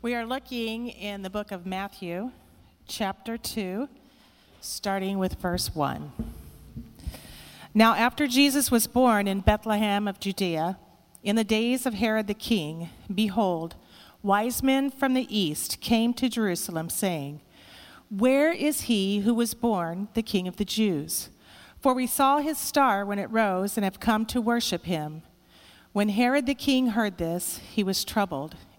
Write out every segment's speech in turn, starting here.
We are looking in the book of Matthew, chapter 2, starting with verse 1. Now, after Jesus was born in Bethlehem of Judea, in the days of Herod the king, behold, wise men from the east came to Jerusalem, saying, Where is he who was born the king of the Jews? For we saw his star when it rose and have come to worship him. When Herod the king heard this, he was troubled,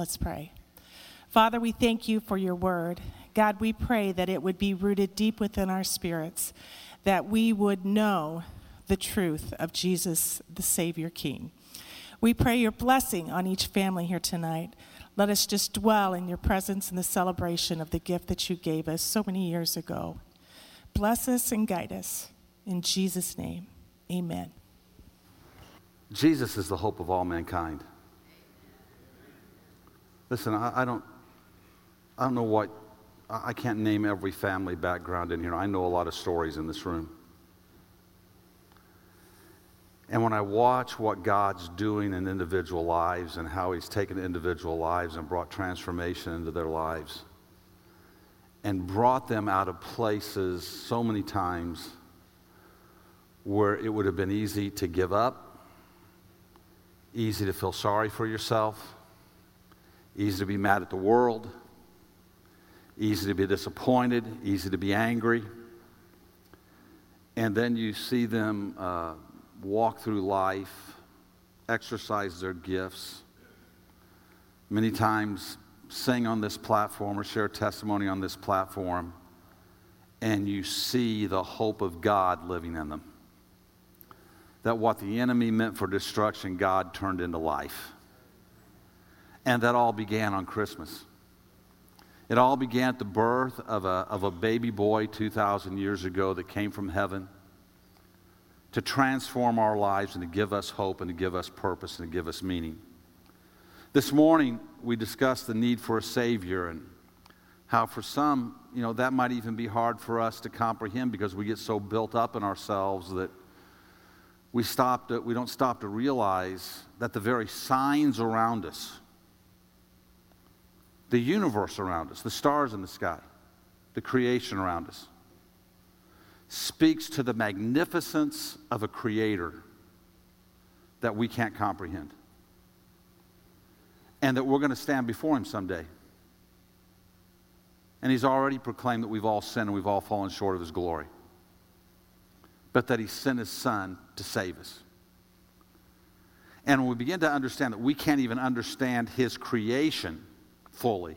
Let's pray. Father, we thank you for your word. God, we pray that it would be rooted deep within our spirits, that we would know the truth of Jesus, the Savior King. We pray your blessing on each family here tonight. Let us just dwell in your presence in the celebration of the gift that you gave us so many years ago. Bless us and guide us. In Jesus' name, amen. Jesus is the hope of all mankind. Listen, I, I don't, I don't know what, I can't name every family background in here. I know a lot of stories in this room. And when I watch what God's doing in individual lives and how He's taken individual lives and brought transformation into their lives, and brought them out of places so many times where it would have been easy to give up, easy to feel sorry for yourself, easy to be mad at the world, easy to be disappointed, easy to be angry. And then you see them uh, walk through life, exercise their gifts. Many times sing on this platform or share testimony on this platform, and you see the hope of God living in them. That what the enemy meant for destruction, God turned into life. And that all began on Christmas. It all began at the birth of a, of a baby boy 2,000 years ago that came from heaven to transform our lives and to give us hope and to give us purpose and to give us meaning. This morning, we discussed the need for a Savior and how, for some, you know, that might even be hard for us to comprehend because we get so built up in ourselves that we, stop to, we don't stop to realize that the very signs around us, the universe around us, the stars in the sky, the creation around us, speaks to the magnificence of a creator that we can't comprehend and that we're going to stand before him someday. And he's already proclaimed that we've all sinned and we've all fallen short of his glory, but that he sent his son to save us. And when we begin to understand that we can't even understand his creation fully,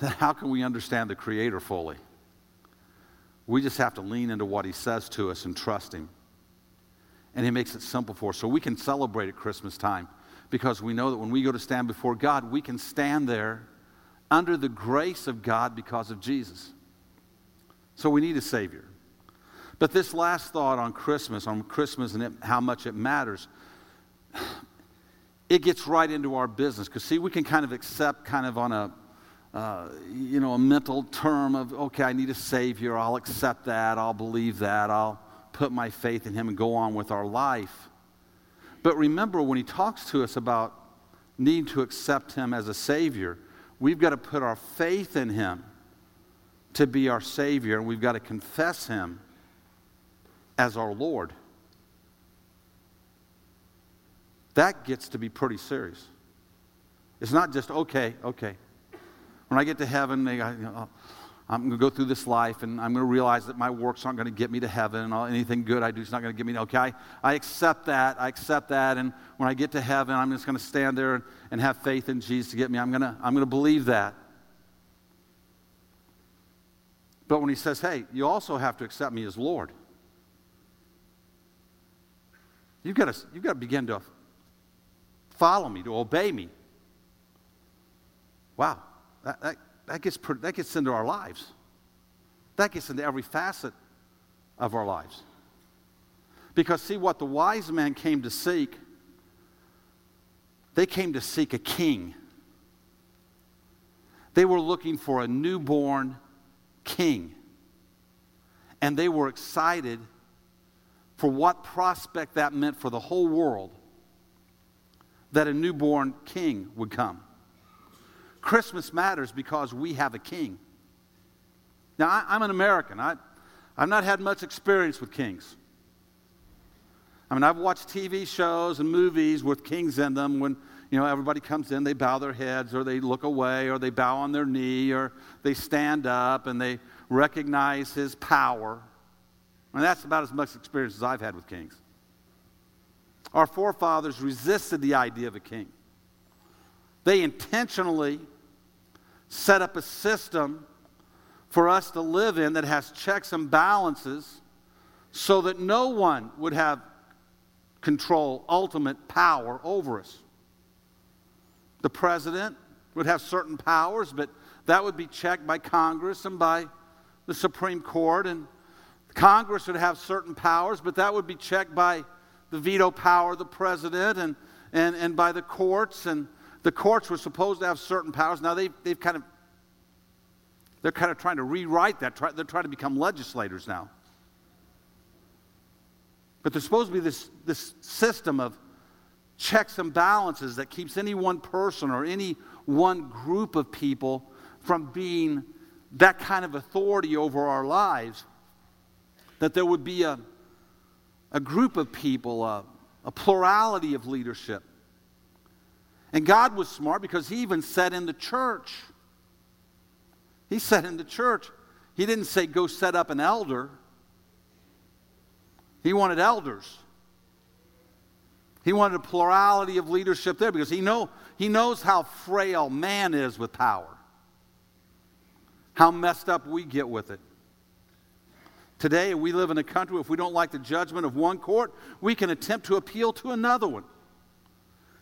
then how can we understand the creator fully? We just have to lean into what he says to us and trust him. And he makes it simple for us. So we can celebrate at Christmas time because we know that when we go to stand before God, we can stand there under the grace of God because of Jesus. So we need a Savior. But this last thought on Christmas, on Christmas and it, how much it matters, it gets right into our business. Because, see, we can kind of accept, kind of on a uh, you know, a mental term of, okay, I need a Savior. I'll accept that. I'll believe that. I'll put my faith in Him and go on with our life. But remember, when he talks to us about needing to accept him as a Savior, we've got to put our faith in him to be our Savior, and we've got to confess him as our Lord. That gets to be pretty serious. It's not just, okay, okay. When I get to heaven, they, you know, I'm going to go through this life and I'm going to realize that my works aren't going to get me to heaven and all, anything good I do is not going to get me. Okay, I, I accept that. I accept that. And when I get to heaven, I'm just going to stand there and, and have faith in Jesus to get me. I'm going to, I'm going to believe that. But when he says, hey, you also have to accept me as Lord, you've got to, you've got to begin to follow me, to obey me. wow, that, that, that, gets, that gets into our lives. That gets into every facet of our lives. Because, see, what the wise men came to seek, they came to seek a king. They were looking for a newborn king. And they were excited for what prospect that meant for the whole world that a newborn king would come. Christmas matters because we have a king. Now, I, am an American. I, I've not had much experience with kings. I mean, I've watched TV shows and movies with kings in them when, you know, everybody comes in, they bow their heads, or they look away, or they bow on their knee, or they stand up and they recognize his power. And that's about as much experience as I've had with kings. Our forefathers resisted the idea of a king. They intentionally set up a system for us to live in that has checks and balances so that no one would have control, ultimate power over us. The president would have certain powers, but that would be checked by Congress and by the Supreme Court. And Congress would have certain powers, but that would be checked by the veto power of the president and, and, and by the courts. And the courts were supposed to have certain powers. Now they've, they've kind of they're kind of trying to rewrite that. They're trying to become legislators now. But there's supposed to be this, this system of checks and balances that keeps any one person or any one group of people from being that kind of authority over our lives. That there would be a, a group of people, a, a plurality of leadership. And God was smart because He even said in the church, He said in the church, He didn't say, go set up an elder. He wanted elders. He wanted a plurality of leadership there because he, know, he knows how frail man is with power, how messed up we get with it. Today, we live in a country, where if we don't like the judgment of one court, we can attempt to appeal to another one.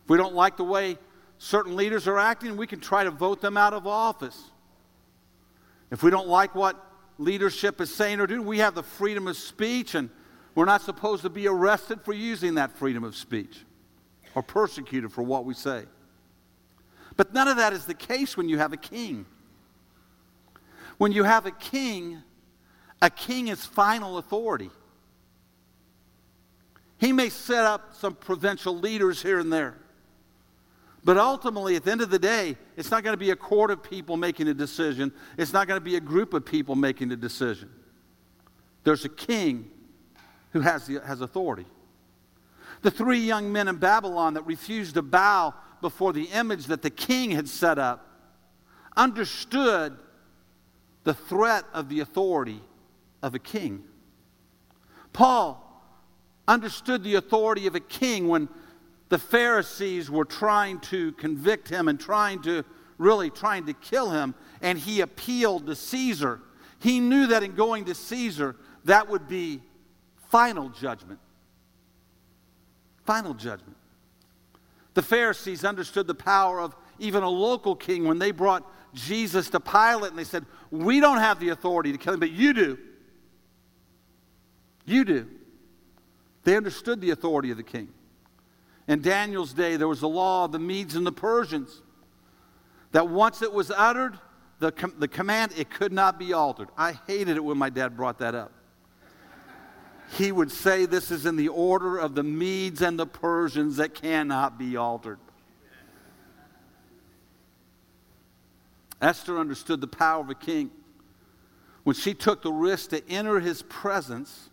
If we don't like the way certain leaders are acting, we can try to vote them out of office. If we don't like what leadership is saying or doing, we have the freedom of speech, and we're not supposed to be arrested for using that freedom of speech or persecuted for what we say. But none of that is the case when you have a king. When you have a king, a king is final authority. He may set up some provincial leaders here and there. But ultimately, at the end of the day, it's not going to be a court of people making a decision. It's not going to be a group of people making a decision. There's a king who has, the, has authority. The three young men in Babylon that refused to bow before the image that the king had set up understood the threat of the authority of a king. Paul understood the authority of a king when the Pharisees were trying to convict him and trying to really trying to kill him, and he appealed to Caesar. He knew that in going to Caesar, that would be final judgment. Final judgment. The Pharisees understood the power of even a local king when they brought Jesus to Pilate and they said, We don't have the authority to kill him, but you do. You do. They understood the authority of the king. In Daniel's day, there was the law of the Medes and the Persians that once it was uttered, the, com- the command, it could not be altered. I hated it when my dad brought that up. He would say this is in the order of the Medes and the Persians that cannot be altered. Esther understood the power of a king. When she took the risk to enter his presence,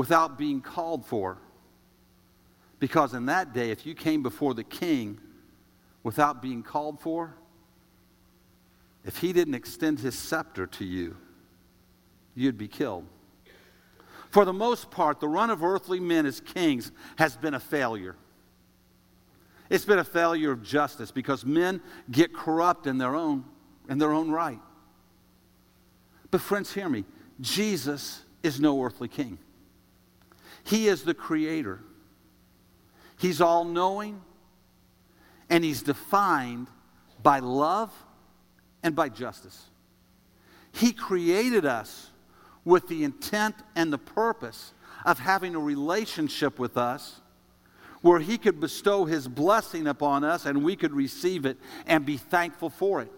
without being called for. Because in that day, if you came before the king without being called for, if he didn't extend his scepter to you, you'd be killed. For the most part, the run of earthly men as kings has been a failure. It's been a failure of justice because men get corrupt in their own, in their own right. But, friends, hear me Jesus is no earthly king. He is the creator. He's all knowing, and He's defined by love and by justice. He created us with the intent and the purpose of having a relationship with us where He could bestow His blessing upon us and we could receive it and be thankful for it.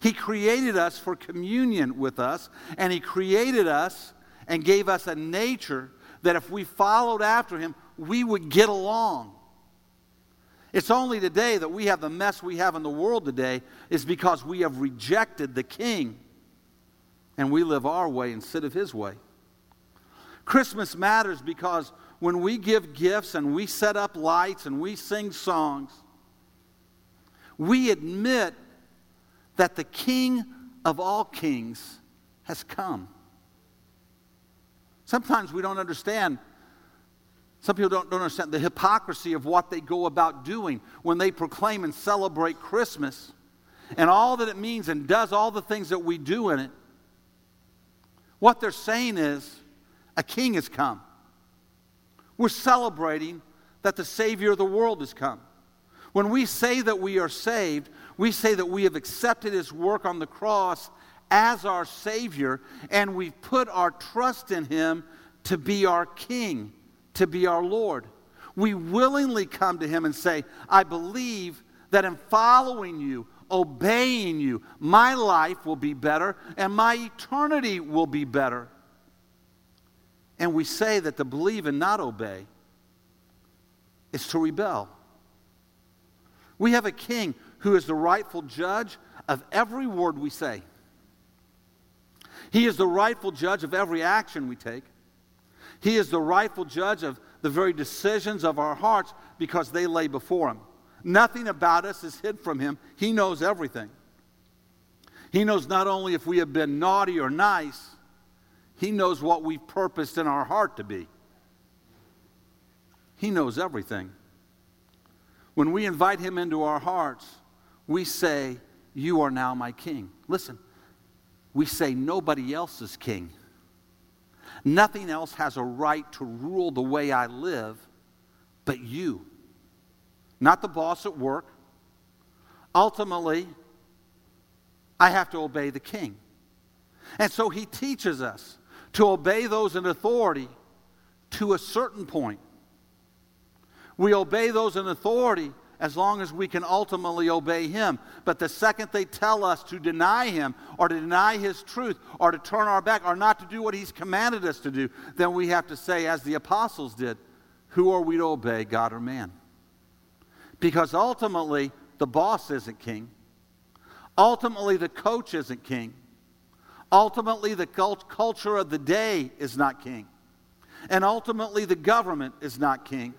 He created us for communion with us, and He created us and gave us a nature that if we followed after Him, we would get along. It's only today that we have the mess we have in the world today, is because we have rejected the King and we live our way instead of His way. Christmas matters because when we give gifts and we set up lights and we sing songs, we admit that the King of all kings has come. Sometimes we don't understand some people don't, don't understand the hypocrisy of what they go about doing when they proclaim and celebrate Christmas and all that it means and does all the things that we do in it. What they're saying is a king has come. We're celebrating that the Savior of the world has come. When we say that we are saved, we say that we have accepted His work on the cross as our Savior and we've put our trust in Him to be our King to be our Lord. We willingly come to Him and say, I believe that in following you, obeying you, my life will be better and my eternity will be better. And we say that to believe and not obey is to rebel. We have a king who is the rightful judge of every word we say. He is the rightful judge of every action we take. He is the rightful judge of the very decisions of our hearts because they lay before Him. Nothing about us is hid from Him. He knows everything. He knows not only if we have been naughty or nice, He knows what we've purposed in our heart to be. He knows everything. When we invite Him into our hearts, we say, You are now my king. Listen, we say, Nobody else is king. Nothing else has a right to rule the way I live but you. Not the boss at work. Ultimately, I have to obey the king. And so he teaches us to obey those in authority to a certain point. We obey those in authority as long as we can ultimately obey Him. But the second they tell us to deny Him or to deny His truth or to turn our back or not to do what He's commanded us to do, then we have to say, as the apostles did, who are we to obey, God or man? Because ultimately, the boss isn't king. Ultimately, the coach isn't king. Ultimately, the cult- culture of the day is not king. And ultimately, the government is not king.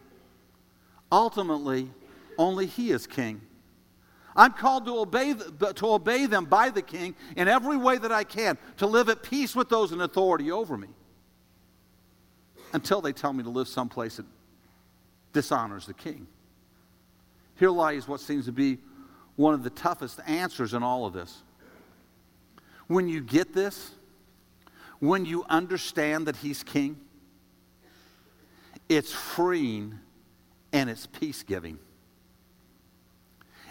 Ultimately, only He is king. I'm called to obey, to obey them by the king in every way that I can, to live at peace with those in authority over me until they tell me to live someplace that dishonors the king. Here lies what seems to be one of the toughest answers in all of this. When you get this, when you understand that he's king, it's freeing and it's peace giving.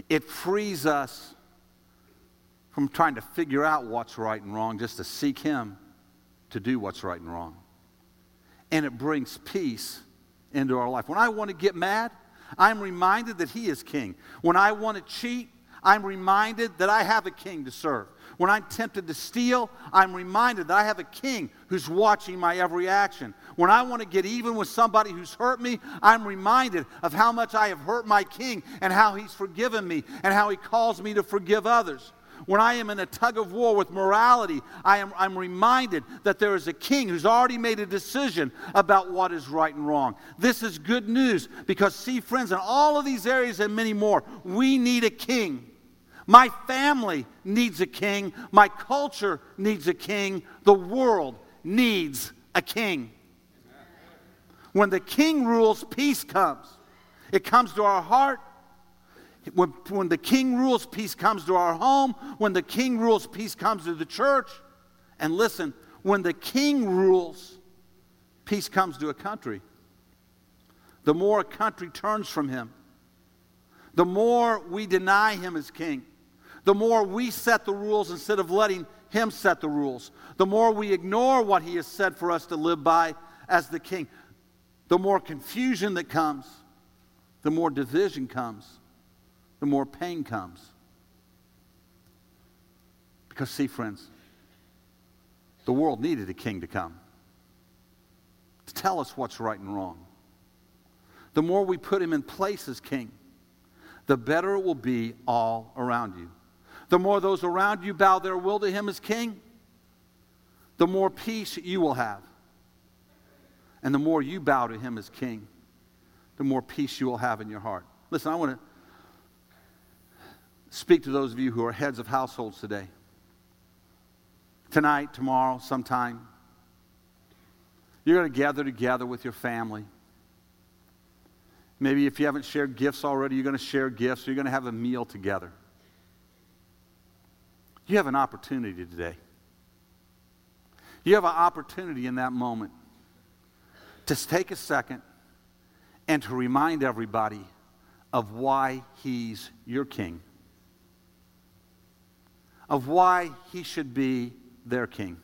It frees us from trying to figure out what's right and wrong, just to seek Him to do what's right and wrong. And it brings peace into our life. When I want to get mad, I'm reminded that He is King. When I want to cheat, I'm reminded that I have a King to serve. When I'm tempted to steal, I'm reminded that I have a king who's watching my every action. When I want to get even with somebody who's hurt me, I'm reminded of how much I have hurt my king and how he's forgiven me and how he calls me to forgive others. When I am in a tug of war with morality, I am, I'm reminded that there is a king who's already made a decision about what is right and wrong. This is good news because, see, friends, in all of these areas and many more, we need a king. My family needs a king. My culture needs a king. The world needs a king. When the king rules, peace comes. It comes to our heart. When, when the king rules, peace comes to our home. When the king rules, peace comes to the church. And listen, when the king rules, peace comes to a country. The more a country turns from him, the more we deny him as king, the more we set the rules instead of letting him set the rules, the more we ignore what he has said for us to live by as the king, the more confusion that comes, the more division comes, the more pain comes. Because, see, friends, the world needed a king to come to tell us what's right and wrong. The more we put him in place as king, the better it will be all around you. The more those around you bow their will to him as king, the more peace you will have. And the more you bow to him as king, the more peace you will have in your heart. Listen, I want to speak to those of you who are heads of households today. Tonight, tomorrow, sometime, you're going to gather together with your family. Maybe if you haven't shared gifts already, you're going to share gifts. You're going to have a meal together. You have an opportunity today. You have an opportunity in that moment to take a second and to remind everybody of why he's your king, of why he should be their king,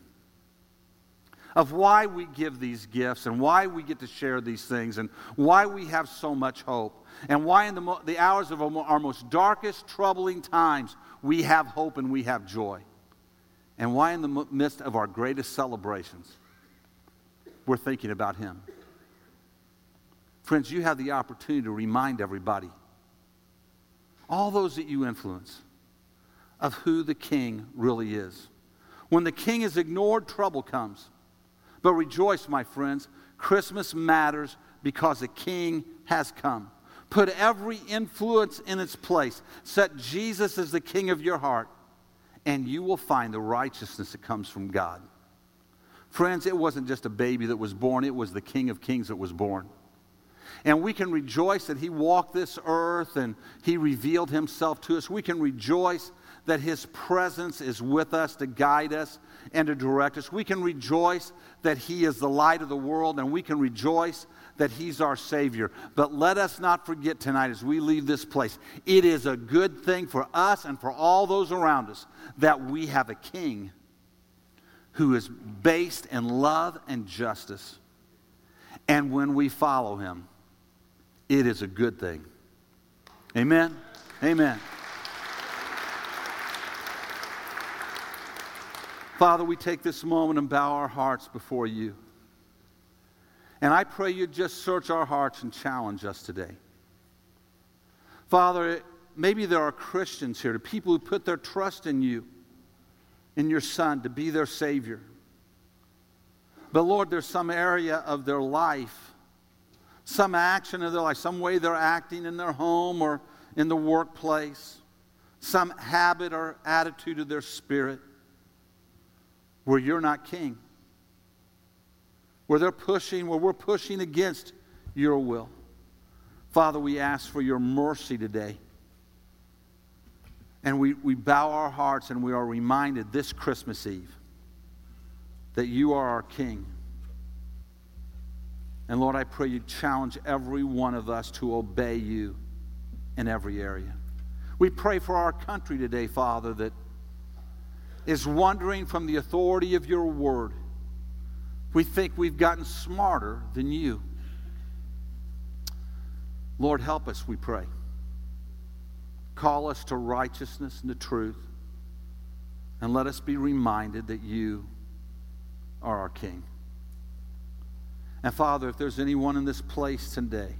of why we give these gifts and why we get to share these things and why we have so much hope and why in the, mo- the hours of our most darkest, troubling times we have hope and we have joy. And why in the midst of our greatest celebrations we're thinking about Him. Friends, you have the opportunity to remind everybody, all those that you influence, of who the King really is. When the King is ignored, trouble comes. But rejoice, my friends, Christmas matters because the King has come. Put every influence in its place. Set Jesus as the king of your heart, and you will find the righteousness that comes from God. Friends, it wasn't just a baby that was born, it was the King of Kings that was born. And we can rejoice that He walked this earth and He revealed Himself to us. We can rejoice that His presence is with us to guide us and to direct us. We can rejoice that He is the light of the world, and we can rejoice that He's our Savior. But let us not forget tonight as we leave this place, it is a good thing for us and for all those around us that we have a King who is based in love and justice. And when we follow Him, it is a good thing. Amen? Amen. Father, we take this moment and bow our hearts before you. And I pray you just search our hearts and challenge us today. Father, maybe there are Christians here, people who put their trust in you, in your Son, to be their Savior. But Lord, there's some area of their life, some action of their life, some way they're acting in their home or in the workplace, some habit or attitude of their spirit where you're not king where they're pushing, where we're pushing against your will. Father, we ask for your mercy today. And we, we bow our hearts and we are reminded this Christmas Eve that you are our King. And Lord, I pray you challenge every one of us to obey you in every area. We pray for our country today, Father, that is wandering from the authority of your word we think we've gotten smarter than you. Lord, help us, we pray. Call us to righteousness and the truth. And let us be reminded that you are our King. And Father, if there's anyone in this place today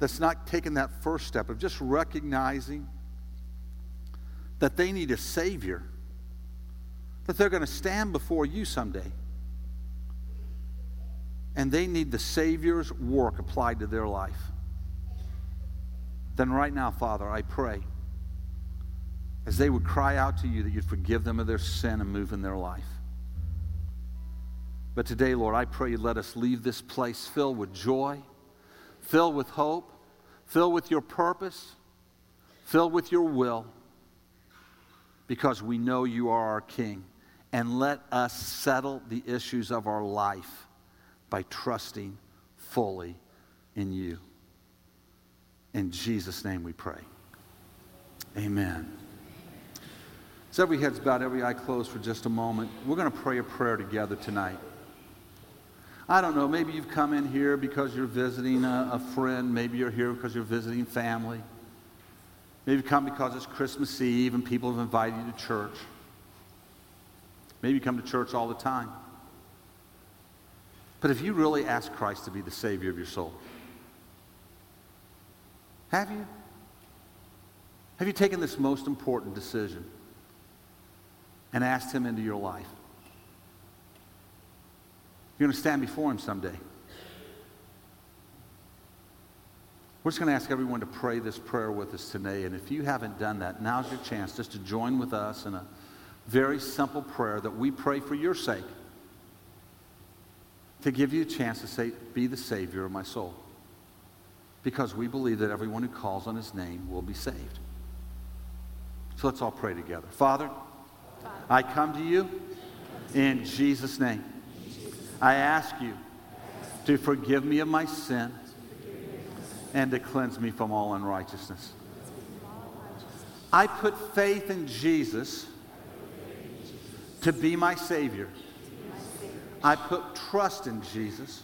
that's not taken that first step of just recognizing that they need a Savior, that they're going to stand before you someday and they need the Savior's work applied to their life, then right now, Father, I pray as they would cry out to you that you'd forgive them of their sin and move in their life. But today, Lord, I pray you let us leave this place filled with joy, filled with hope, filled with your purpose, filled with your will, because we know you are our King. And let us settle the issues of our life by trusting fully in you. In Jesus' name we pray. Amen. So every head's bowed, every eye closed for just a moment. We're going to pray a prayer together tonight. I don't know, maybe you've come in here because you're visiting a, a friend. Maybe you're here because you're visiting family. Maybe you've come because it's Christmas Eve and people have invited you to church. Maybe you come to church all the time. But if you really ask Christ to be the Savior of your soul, have you? Have you taken this most important decision and asked Him into your life? You're going to stand before Him someday. We're just going to ask everyone to pray this prayer with us today. And if you haven't done that, now's your chance just to join with us in a very simple prayer that we pray for your sake to give you a chance to say, Be the Savior of my soul. Because we believe that everyone who calls on His name will be saved. So let's all pray together. Father, I come to you in Jesus' name. I ask you to forgive me of my sin and to cleanse me from all unrighteousness. I put faith in Jesus to be my Savior. I put trust in Jesus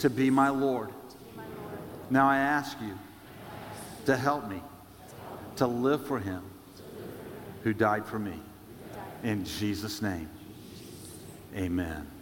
to be my Lord. Now I ask you to help me to live for Him who died for me. In Jesus' name, amen.